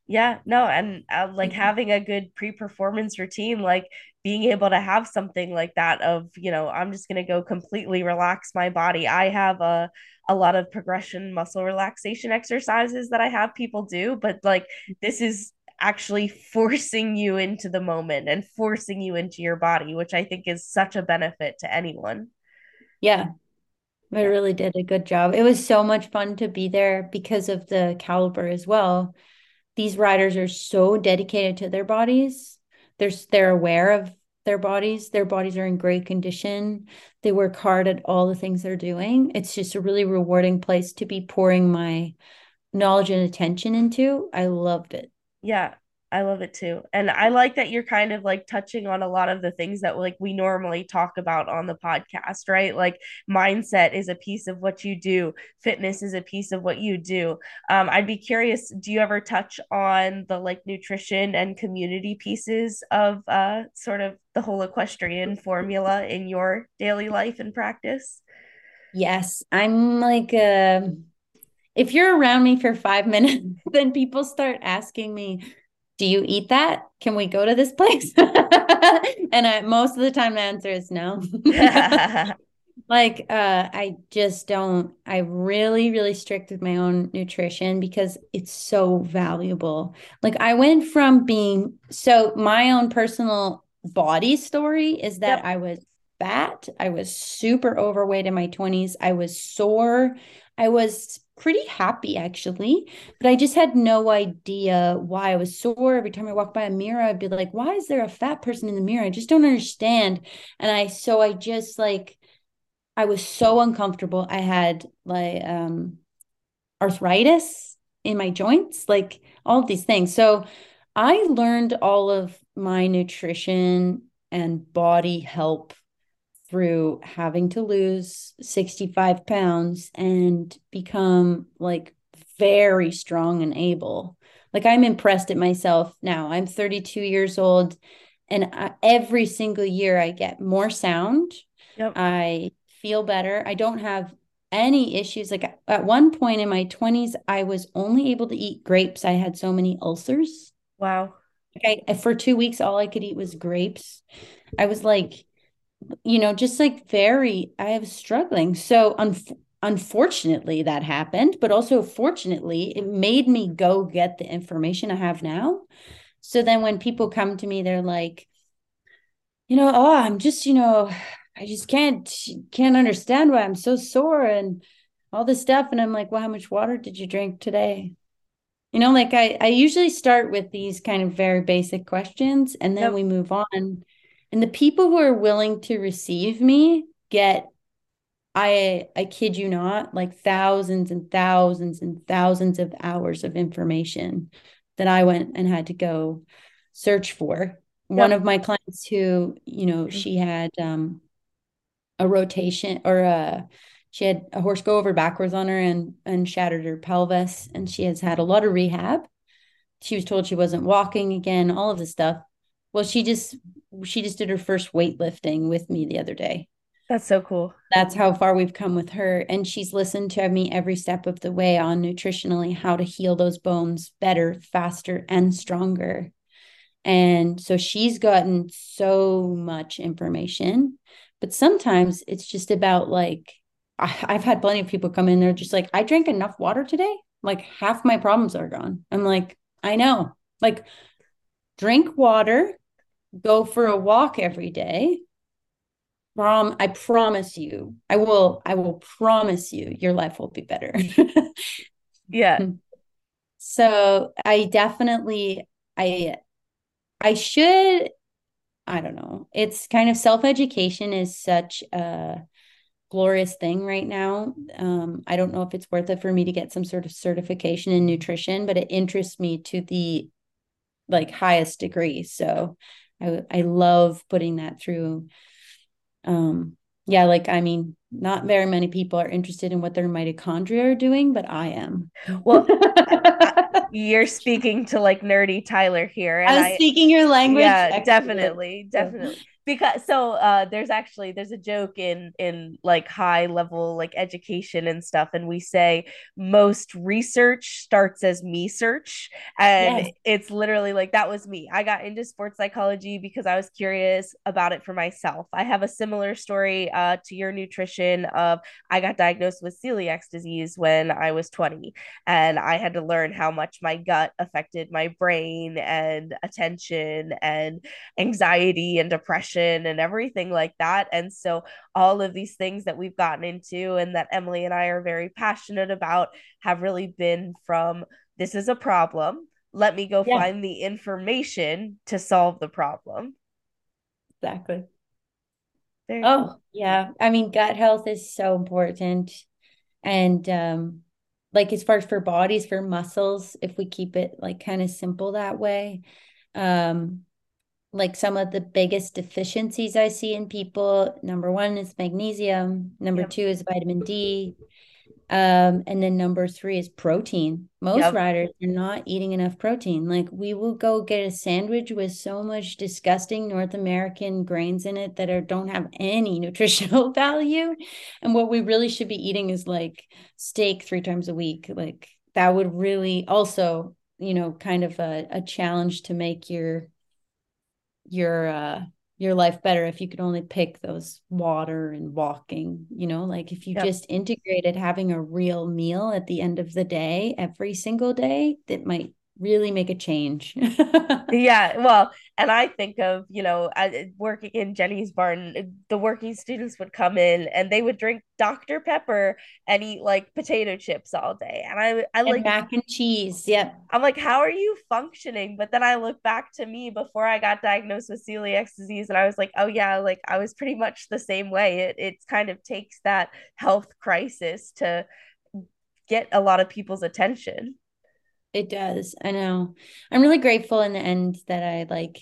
Speaker 1: Yeah, no, and uh, like having a good pre-performance routine, like being able to have something like that of, you know, I'm just gonna go completely relax my body. I have a a lot of progression muscle relaxation exercises that I have people do, but like this is actually forcing you into the moment and forcing you into your body, which I think is such a benefit to anyone.
Speaker 2: Yeah, I really did a good job. It was so much fun to be there because of the caliber as well. These riders are so dedicated to their bodies. They're they're aware of their bodies. Their bodies are in great condition. They work hard at all the things they're doing. It's just a really rewarding place to be pouring my knowledge and attention into. I loved it.
Speaker 1: Yeah, I love it too. And I like that you're kind of like touching on a lot of the things that like we normally talk about on the podcast, right? Like mindset is a piece of what you do, fitness is a piece of what you do. Um, I'd be curious, do you ever touch on the like nutrition and community pieces of uh sort of the whole equestrian formula in your daily life and practice?
Speaker 2: Yes, I'm like uh, if you're around me for five minutes, then people start asking me, "Do you eat that? Can we go to this place?" and I, most of the time, the answer is no. like uh, I just don't. I really, really strict with my own nutrition because it's so valuable. Like I went from being so my own personal body story is that
Speaker 1: Yep.
Speaker 2: I was fat. I was super overweight in my 20s. I was sore. I was pretty happy actually, but I just had no idea why I was sore. Every time I walked by a mirror, I'd be like, why is there a fat person in the mirror? I just don't understand. And I, so I just like, I was so uncomfortable. I had like um, arthritis in my joints, like all these things. So I learned all of my nutrition and body help through having to lose 65 pounds and become like very strong and able. Like I'm impressed at myself now. I'm 32 years old and I, every single year I get more sound.
Speaker 1: Yep.
Speaker 2: I feel better. I don't have any issues. Like at one point in my 20s, I was only able to eat grapes. I had so many ulcers.
Speaker 1: Wow.
Speaker 2: Like I, for two weeks, all I could eat was grapes. I was like, you know, just like very, I was struggling. So un- unfortunately, that happened, but also fortunately, it made me go get the information I have now. So then when people come to me, they're like, you know, oh, I'm just, you know, I just can't can't understand why I'm so sore and all this stuff. And I'm like, well, how much water did you drink today? You know, like I, I usually start with these kind of very basic questions and then
Speaker 1: Yep.
Speaker 2: we move on. And the people who are willing to receive me get I I kid you not, like thousands and thousands and thousands of hours of information that I went and had to go search for. Yep. One of my clients who, you know, mm-hmm. she had um a rotation or a she had a horse go over backwards on her and and shattered her pelvis and she has had a lot of rehab. She was told she wasn't walking again, all of this stuff. Well, she just she just did her first weightlifting with me the other day.
Speaker 1: That's so cool.
Speaker 2: That's how far we've come with her. And she's listened to me every step of the way on nutritionally how to heal those bones better, faster, and stronger. And so she's gotten so much information. But sometimes it's just about like, I, have had plenty of people come in They're just like, I drank enough water today. Like half my problems are gone. I'm like, I know. Like, drink water, go for a walk every day prom I promise you, I will, I will promise you your life will be better.
Speaker 1: yeah.
Speaker 2: So I definitely I I should I don't know. It's kind of self-education is such a glorious thing right now. Um, I don't know if it's worth it for me to get some sort of certification in nutrition, but it interests me to the like highest degree. So I I love putting that through. Um yeah like i mean not very many people are interested in what their mitochondria are doing but i am.
Speaker 1: Well you're speaking to like nerdy tyler here
Speaker 2: and i was speaking your language
Speaker 1: yeah definitely definitely because so uh there's actually there's a joke in in like high level like education and stuff and we say most research starts as me search and yes. it's literally like that was me i got into sports psychology because i was curious about it for myself i have a similar story uh to your nutrition of i got diagnosed with celiac disease when i was 20 and i had to learn how much my gut affected my brain and attention and anxiety and depression and everything like that. And so, all of these things that we've gotten into and that Emily and I are very passionate about have really been from this is a problem. Let me go yeah. find the information to solve the problem.
Speaker 2: Exactly. Very oh, yeah. I mean, gut health is so important. And, um, like as far as for bodies for muscles if we keep it like kind of simple that way um like some of the biggest deficiencies I see in people. Number one is magnesium. Number yep. two is vitamin D. Um, and then number three is protein. Most yep. riders are not eating enough protein. Like we will go get a sandwich with so much disgusting North American grains in it that are don't have any nutritional value. And what we really should be eating is like steak three times a week. Like that would really also, you know, kind of a, a challenge to make your your uh your life better if you could only pick those water and walking you know like if you yep. just integrated having a real meal at the end of the day every single day that might really make a change.
Speaker 1: yeah, well, and I think of, you know, working in Jenny's barn, the working students would come in and they would drink Dr. Pepper and eat like potato chips all day. And I I
Speaker 2: and like mac and cheese. Yep.
Speaker 1: I'm like, how are you functioning? But then I look back to me before I got diagnosed with celiac disease and I was like, oh yeah, like I was pretty much the same way. It it kind of takes that health crisis to get a lot of people's attention.
Speaker 2: It does. I know. I'm really grateful in the end that I like,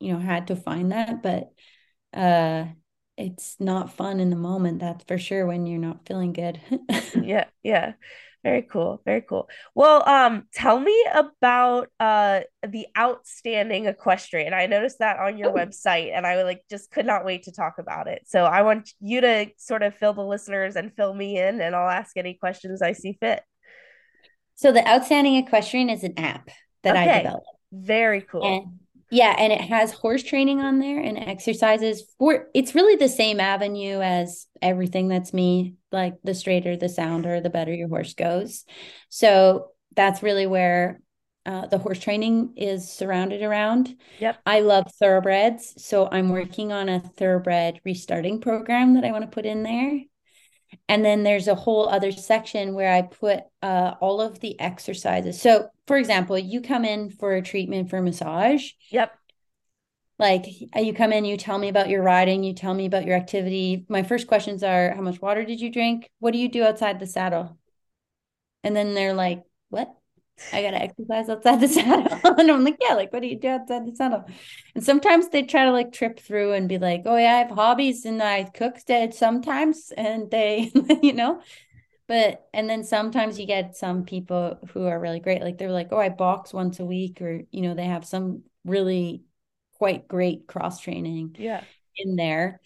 Speaker 2: you know, had to find that, but uh it's not fun in the moment, that's for sure when you're not feeling good.
Speaker 1: yeah, yeah. Very cool. Very cool. Well, um, tell me about uh the outstanding equestrian. I noticed that on your oh. website and I like just could not wait to talk about it. So I want you to sort of fill the listeners and fill me in and I'll ask any questions I see fit.
Speaker 2: So the Outstanding Equestrian is an app that okay. I developed.
Speaker 1: Very cool.
Speaker 2: And, yeah, and it has horse training on there and exercises for it's really the same avenue as everything that's me, like the straighter the sounder, the better your horse goes. So that's really where uh, the horse training is surrounded around.
Speaker 1: Yep.
Speaker 2: I love thoroughbreds. So I'm working on a thoroughbred restarting program that I want to put in there. And then there's a whole other section where I put uh, all of the exercises. So, for example, you come in for a treatment for massage.
Speaker 1: Yep.
Speaker 2: like you come in, you tell me about your riding, you tell me about your activity. My first questions are how much water did you drink? What do you do outside the saddle? And then they're like, what? I gotta exercise outside the saddle. and I'm like, yeah, like what do you do outside the saddle? And sometimes they try to like trip through and be like, oh yeah, I have hobbies and I cook dead sometimes. And they, you know, but and then sometimes you get some people who are really great. Like they're like, oh, I box once a week, or you know, they have some really quite great cross training
Speaker 1: yeah.
Speaker 2: in there.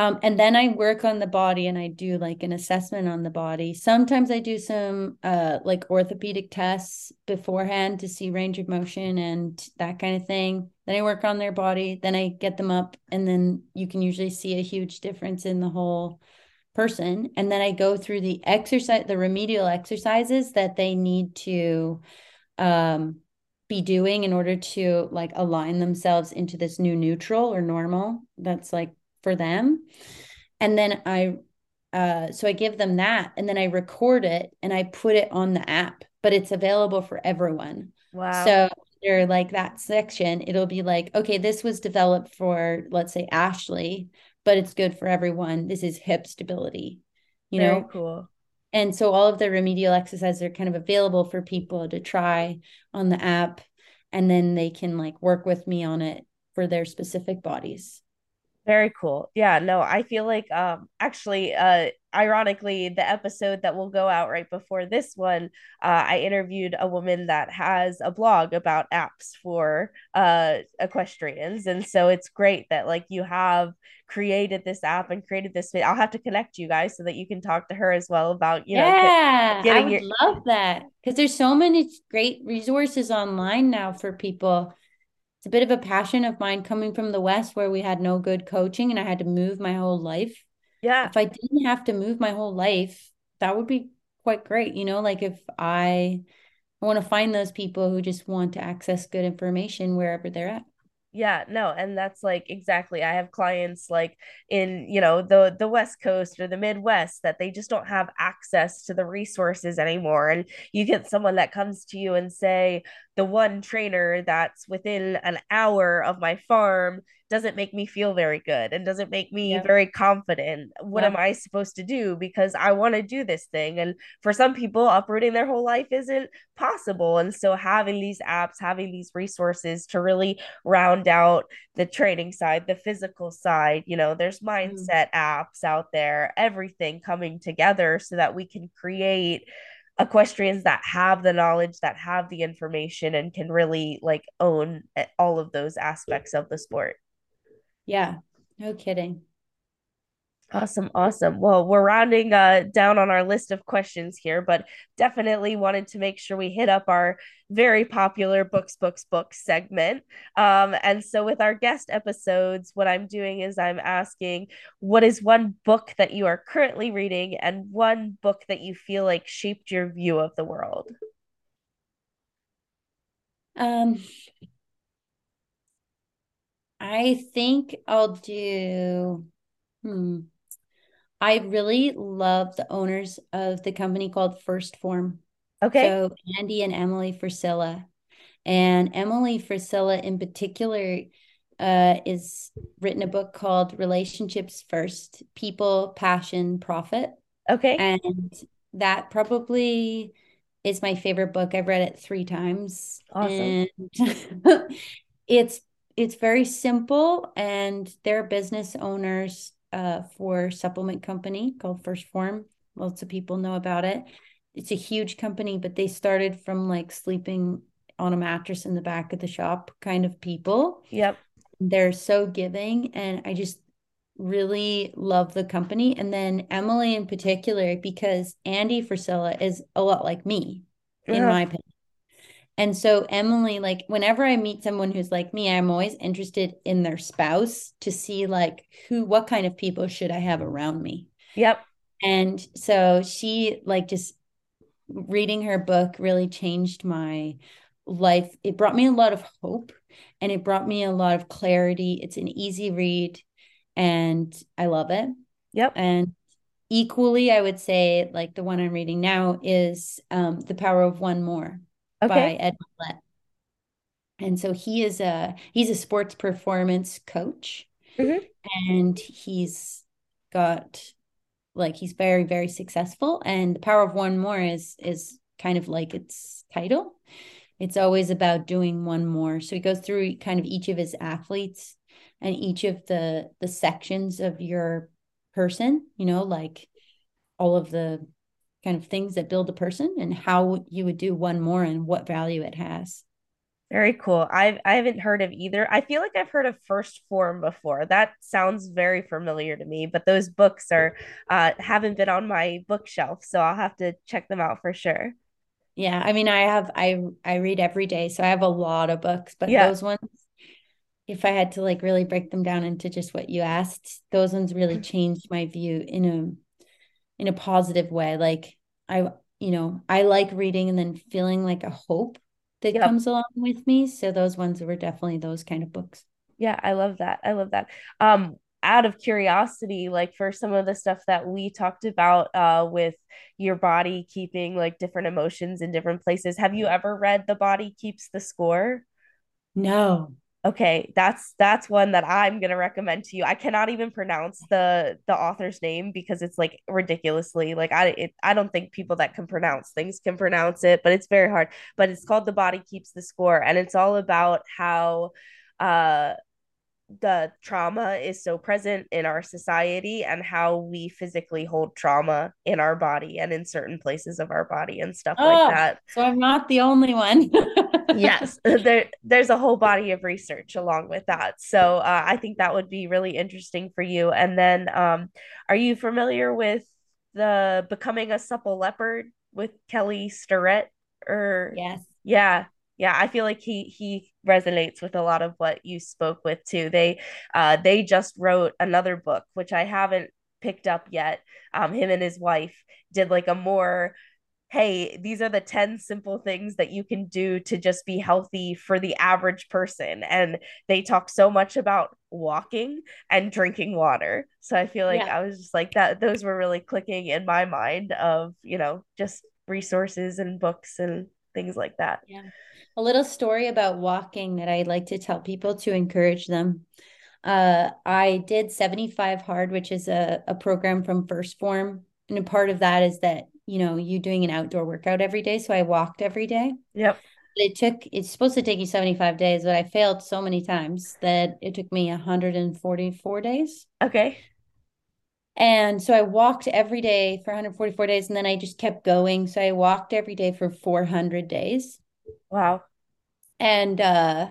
Speaker 2: Um, and then I work on the body and I do like an assessment on the body. Sometimes I do some uh, like orthopedic tests beforehand to see range of motion and that kind of thing. Then I work on their body. Then I get them up, and then you can usually see a huge difference in the whole person. And then I go through the exercise, the remedial exercises that they need to um, be doing in order to like align themselves into this new neutral or normal that's like for them. And then i uh so i give them that and then i record it and i put it on the app but it's available for everyone.
Speaker 1: Wow.
Speaker 2: So they're like that section it'll be like okay this was developed for let's say ashley but it's good for everyone. This is hip stability you
Speaker 1: Very
Speaker 2: know?
Speaker 1: cool.
Speaker 2: And so all of the remedial exercises are kind of available for people to try on the app and then they can like work with me on it for their specific bodies
Speaker 1: very cool. Yeah no i feel like um actually uh ironically the episode that will go out right before this one uh, i interviewed a woman that has a blog about apps for uh equestrians. And so it's great that like you have created this app and created this i'll have to connect you guys so that you can talk to her as well about you know
Speaker 2: yeah get, i would your... love that. Because there's so many great resources online now for people it's a bit of a passion of mine coming from the west where we had no good coaching and i had to move my whole life.
Speaker 1: Yeah.
Speaker 2: If i didn't have to move my whole life that would be quite great you know like if i I want to find those people who just want to access good information wherever they're at
Speaker 1: yeah no and that's like exactly i have clients like in you know the the west coast or the midwest that they just don't have access to the resources anymore and you get someone that comes to you and say the one trainer that's within an hour of my farm doesn't make me feel very good and doesn't make me yep. very confident. What yep. am I supposed to do? Because I want to do this thing. And for some people, uprooting their whole life isn't possible. And so having these apps, having these resources to really round out the training side, the physical side, you know, there's mm. mindset mm. apps out there, everything coming together so that we can create equestrians that have the knowledge that have the information and can really like own eh, all of those aspects of the sport
Speaker 2: yeah, no kidding.
Speaker 1: Awesome, awesome. Well, we're rounding uh, down on our list of questions here, but definitely wanted to make sure we hit up our very popular books, books, books segment. Um, and so, with our guest episodes, what I'm doing is I'm asking, what is one book that you are currently reading, and one book that you feel like shaped your view of the world?
Speaker 2: Um, I think I'll do. Hmm. I really love the owners of the company called 1st Phorm.
Speaker 1: Okay.
Speaker 2: So Andy and Emily Frisella. And Emily Frisella in particular uh, is written a book called Relationships First People, Passion, Profit.
Speaker 1: Okay.
Speaker 2: And that probably is my favorite book. I've read it three times.
Speaker 1: Awesome.
Speaker 2: And it's it's very simple and they're business owners uh, for supplement company called 1st Phorm. Lots of people know about it. It's a huge company, but they started from like sleeping on a mattress in the back of the shop kind of people.
Speaker 1: Yep.
Speaker 2: They're so giving and I just really love the company. And then Emily in particular, because Andy Frisella is a lot like me, yeah. in my opinion. And so Emily, like whenever I meet someone who's like me, I'm always interested in their spouse to see like who, what kind of people should I have around me.
Speaker 1: Yep.
Speaker 2: And so she like just reading her book really changed my life. It brought me a lot of hope and it brought me a lot of clarity. It's an easy read and I love it.
Speaker 1: Yep.
Speaker 2: And equally, I would say like the one I'm reading now is um, The Power of One More okay. by Ed Mylett. And so he is a he's a sports performance coach. Mm-hmm. And he's got like he's very very successful and the power of one more is is kind of like its title it's always about doing one more so he goes through kind of each of his athletes and each of the the sections of your person you know like all of the kind of things that build a person and how you would do one more and what value it has
Speaker 1: very cool. I've I haven't heard of either. I feel like I've heard of 1st Phorm before. That sounds very familiar to me, but those books are uh haven't been on my bookshelf, so I'll have to check them out for sure.
Speaker 2: Yeah, I mean I have I I read every day, so I have a lot of books, but yeah. those ones if I had to like really break them down into just what you asked, those ones really changed my view in a in a positive way. Like I you know, I like reading and then feeling like a hope that yep. comes along with me. So those ones were definitely those kind of books.
Speaker 1: Yeah, I love that. I love that. Um, out of curiosity, like for some of the stuff that we talked about uh, with your body keeping like different emotions in different places, have you ever read The Body Keeps the Score?
Speaker 2: No
Speaker 1: okay that's that's one that i'm going to recommend to you. I cannot even pronounce the the author's name because it's like ridiculously like i it, i don't think people that can pronounce things can pronounce it but it's very hard. But it's called the body keeps the score and it's all about how uh the trauma is so present in our society and how we physically hold trauma in our body and in certain places of our body and stuff oh, like that.
Speaker 2: So I'm not the only one.
Speaker 1: yes, there there's a whole body of research along with that. So uh, I think that would be really interesting for you. And then, um, are you familiar with the Becoming a Supple Leopard with Kelly Starrett? Or
Speaker 2: yes,
Speaker 1: yeah, yeah i feel like he he resonates with a lot of what you spoke with too. They uh they just wrote another book which i haven't picked up yet. Um him and his wife did like a more hey these are the 10 simple things that you can do to just be healthy for the average person. And they talk so much about walking and drinking water. So i feel like yeah. i was just like that those were really clicking in my mind of you know just resources and books and things like that.
Speaker 2: Yeah a little story about walking that I'd like to tell people to encourage them. Uh, I did 75 Hard, which is a, a program from 1st Phorm. And a part of that is that, you know, you doing an outdoor workout every day. So I walked every day.
Speaker 1: Yep.
Speaker 2: It took, it's supposed to take you 75 days, but I failed so many times that it took me 144 days.
Speaker 1: Okay.
Speaker 2: And so I walked every day for 144 days and then I just kept going. So I walked every day for 400 days.
Speaker 1: Wow.
Speaker 2: And uh,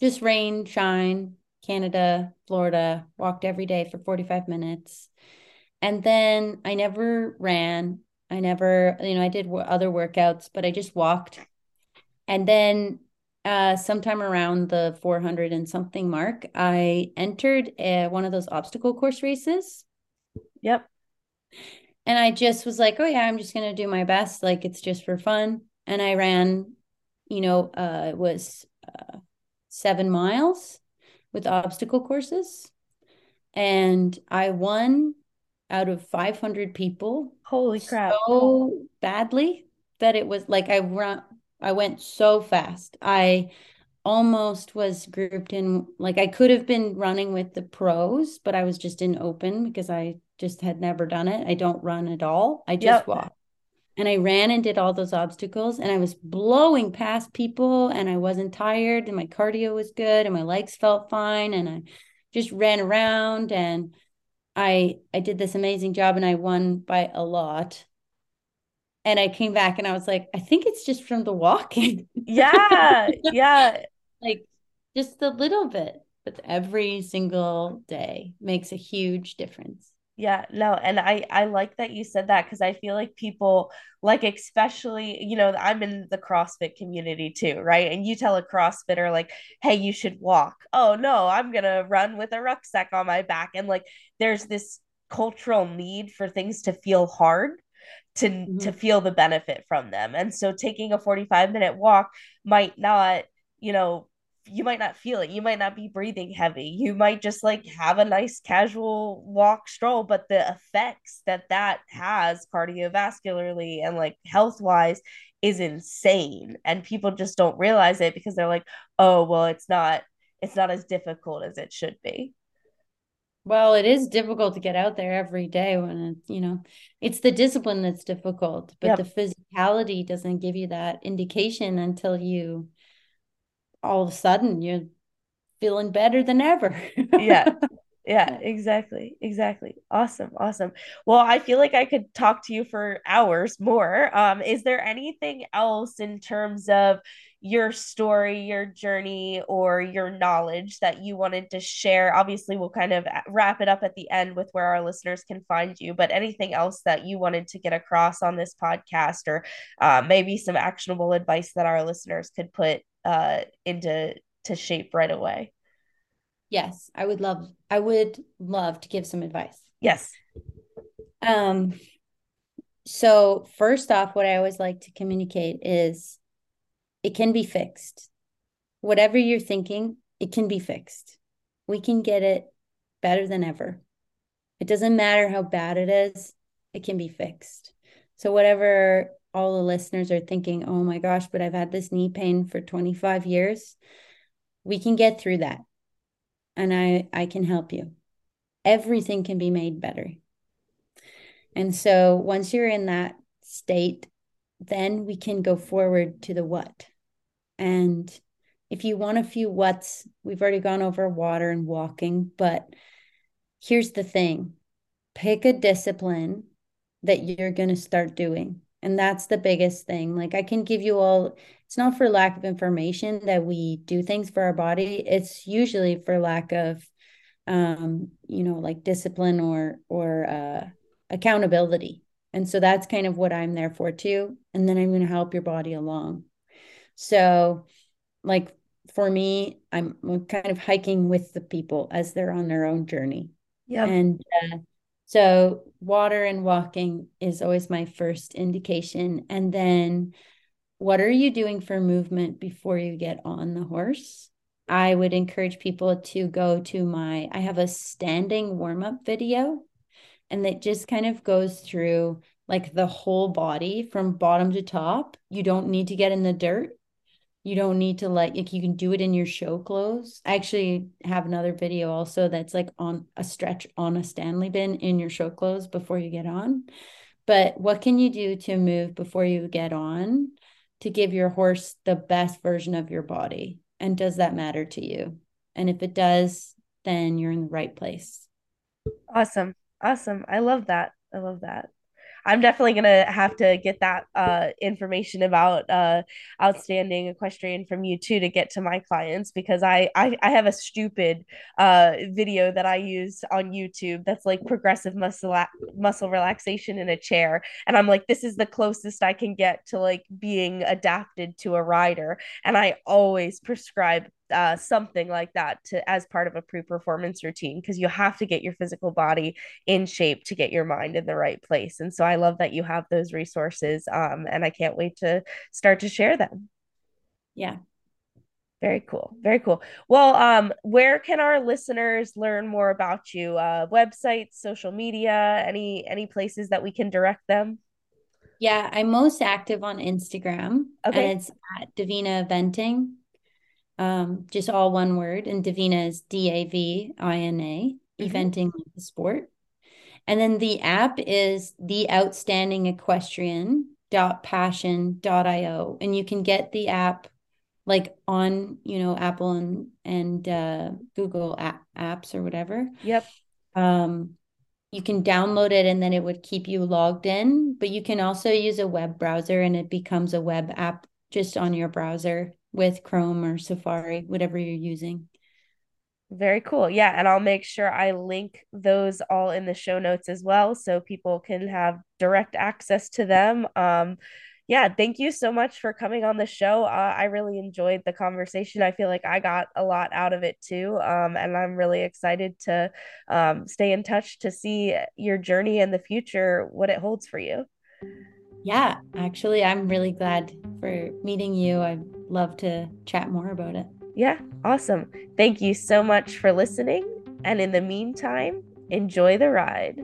Speaker 2: just rain, shine, Canada, Florida, walked every day for 45 minutes. And then I never ran. I never, you know, I did other workouts, but I just walked. And then uh, sometime around the 400 and something mark, I entered a, one of those obstacle course races.
Speaker 1: Yep.
Speaker 2: And I just was like, oh, yeah, I'm just going to do my best. Like, it's just for fun. And I ran you know, uh, it was uh, seven miles with obstacle courses. And I won out of 500 people.
Speaker 1: Holy crap.
Speaker 2: So badly that it was like I run, I went so fast. I almost was grouped in, like I could have been running with the pros, but I was just in open because I just had never done it. I don't run at all. I just yep. walk and I ran and did all those obstacles and I was blowing past people and I wasn't tired and my cardio was good and my legs felt fine and I just ran around and I I did this amazing job and I won by a lot. And I came back and I was like, I think it's just from the walking.
Speaker 1: Yeah. yeah.
Speaker 2: like just a little bit, but every single day makes a huge difference.
Speaker 1: Yeah, no, and I I like that you said that because I feel like people like especially, you know, I'm in the CrossFit community too, right? And you tell a CrossFitter like, "Hey, you should walk." Oh, no, I'm going to run with a rucksack on my back and like there's this cultural need for things to feel hard to mm-hmm. to feel the benefit from them. And so taking a 45 minute walk might not, you know, you might not feel it. You might not be breathing heavy. You might just like have a nice casual walk stroll, but the effects that that has cardiovascularly and like health wise is insane and people just don't realize it because they're like oh well it's not it's not as difficult as it should be
Speaker 2: well it is difficult to get out there every day when it, you know it's the discipline that's difficult but yep. the physicality doesn't give you that indication until you all of a sudden you're feeling better than ever.
Speaker 1: Yeah. Yeah exactly exactly. Awesome awesome. Well i feel like i could talk to you for hours more. Um is there anything else in terms of your story your journey or your knowledge that you wanted to share? Obviously we'll kind of wrap it up at the end with where our listeners can find you but anything else that you wanted to get across on this podcast or uh, maybe some actionable advice that our listeners could put uh, into to shape right away
Speaker 2: Yes, I would love I would love to give some advice.
Speaker 1: Yes.
Speaker 2: Um so first off what I always like to communicate is it can be fixed. Whatever you're thinking, it can be fixed. We can get it better than ever. It doesn't matter how bad it is, it can be fixed. So whatever all the listeners are thinking, "Oh my gosh, but I've had this knee pain for 25 years." We can get through that and I, I can help you. Everything can be made better. And so once you're in that state, then we can go forward to the what. And if you want a few what's, we've already gone over water and walking, but here's the thing pick a discipline that you're going to start doing. And that's the biggest thing. Like I can give you all it's not for lack of information that we do things for our body. It's usually for lack of um you know like discipline or or uh accountability. And so that's kind of what i'm there for too. And then i'm going to help your body along. So like for me i'm, kind of hiking with the people as they're on their own journey. Yeah. And uh, so water and walking is always my first indication and then what are you doing for movement before you get on the horse? I would encourage people to go to my, I have a standing warm up video, and it just kind of goes through like the whole body from bottom to top. You don't need to get in the dirt. You don't need to like, like you can do it in your show clothes. I actually have another video also that's like on a stretch on a Stanley bin in your show clothes before you get on. But what can you do to move before you get on? to give your horse the best version of your body? And does that matter to you? And if it does, then you're in the right place.
Speaker 1: Awesome. Awesome. I love that. I love that. I'm definitely gonna have to get that uh, information about uh, outstanding equestrian from you too to get to my clients because I I, I have a stupid uh, video that I use on YouTube that's like progressive muscle muscle relaxation in a chair, and I'm like, this is the closest I can get to like being adapted to a rider, and I always prescribe uh, something like that to as part of a pre-performance routine because you have to get your physical body in shape to get your mind in the right place. And so i love that you have those resources um, and i can't wait to start to share them.
Speaker 2: Yeah.
Speaker 1: Very cool very cool. Well um where can our listeners learn more about you? Uh websites social media any any places that we can direct them?
Speaker 2: Yeah i'm most active on instagram okay. and it's at davina eventing um, just all one word. And Davina is D A V I N A, mm-hmm. eventing the sport. And then the app is the outstanding equestrian dot passion dot io and you can get the app like on you know apple and and uh google app, apps or whatever
Speaker 1: yep
Speaker 2: um you can download it and then it would keep you logged in but you can also use a web browser and it becomes a web app just on your browser with Chrome or Safari, whatever you're using.
Speaker 1: Very cool. Yeah. And I'll make sure I link those all in the show notes as well so people can have direct access to them. Um, yeah, thank you so much for coming on the show. Uh, I really enjoyed the conversation. I feel like I got a lot out of it too. Um, and I'm really excited to um, stay in touch to see your journey in the future, what it holds for you.
Speaker 2: Yeah, actually, I'm really glad for meeting you. I'd love to chat more about it.
Speaker 1: Yeah, awesome. Thank you so much for listening. And in the meantime, enjoy the ride.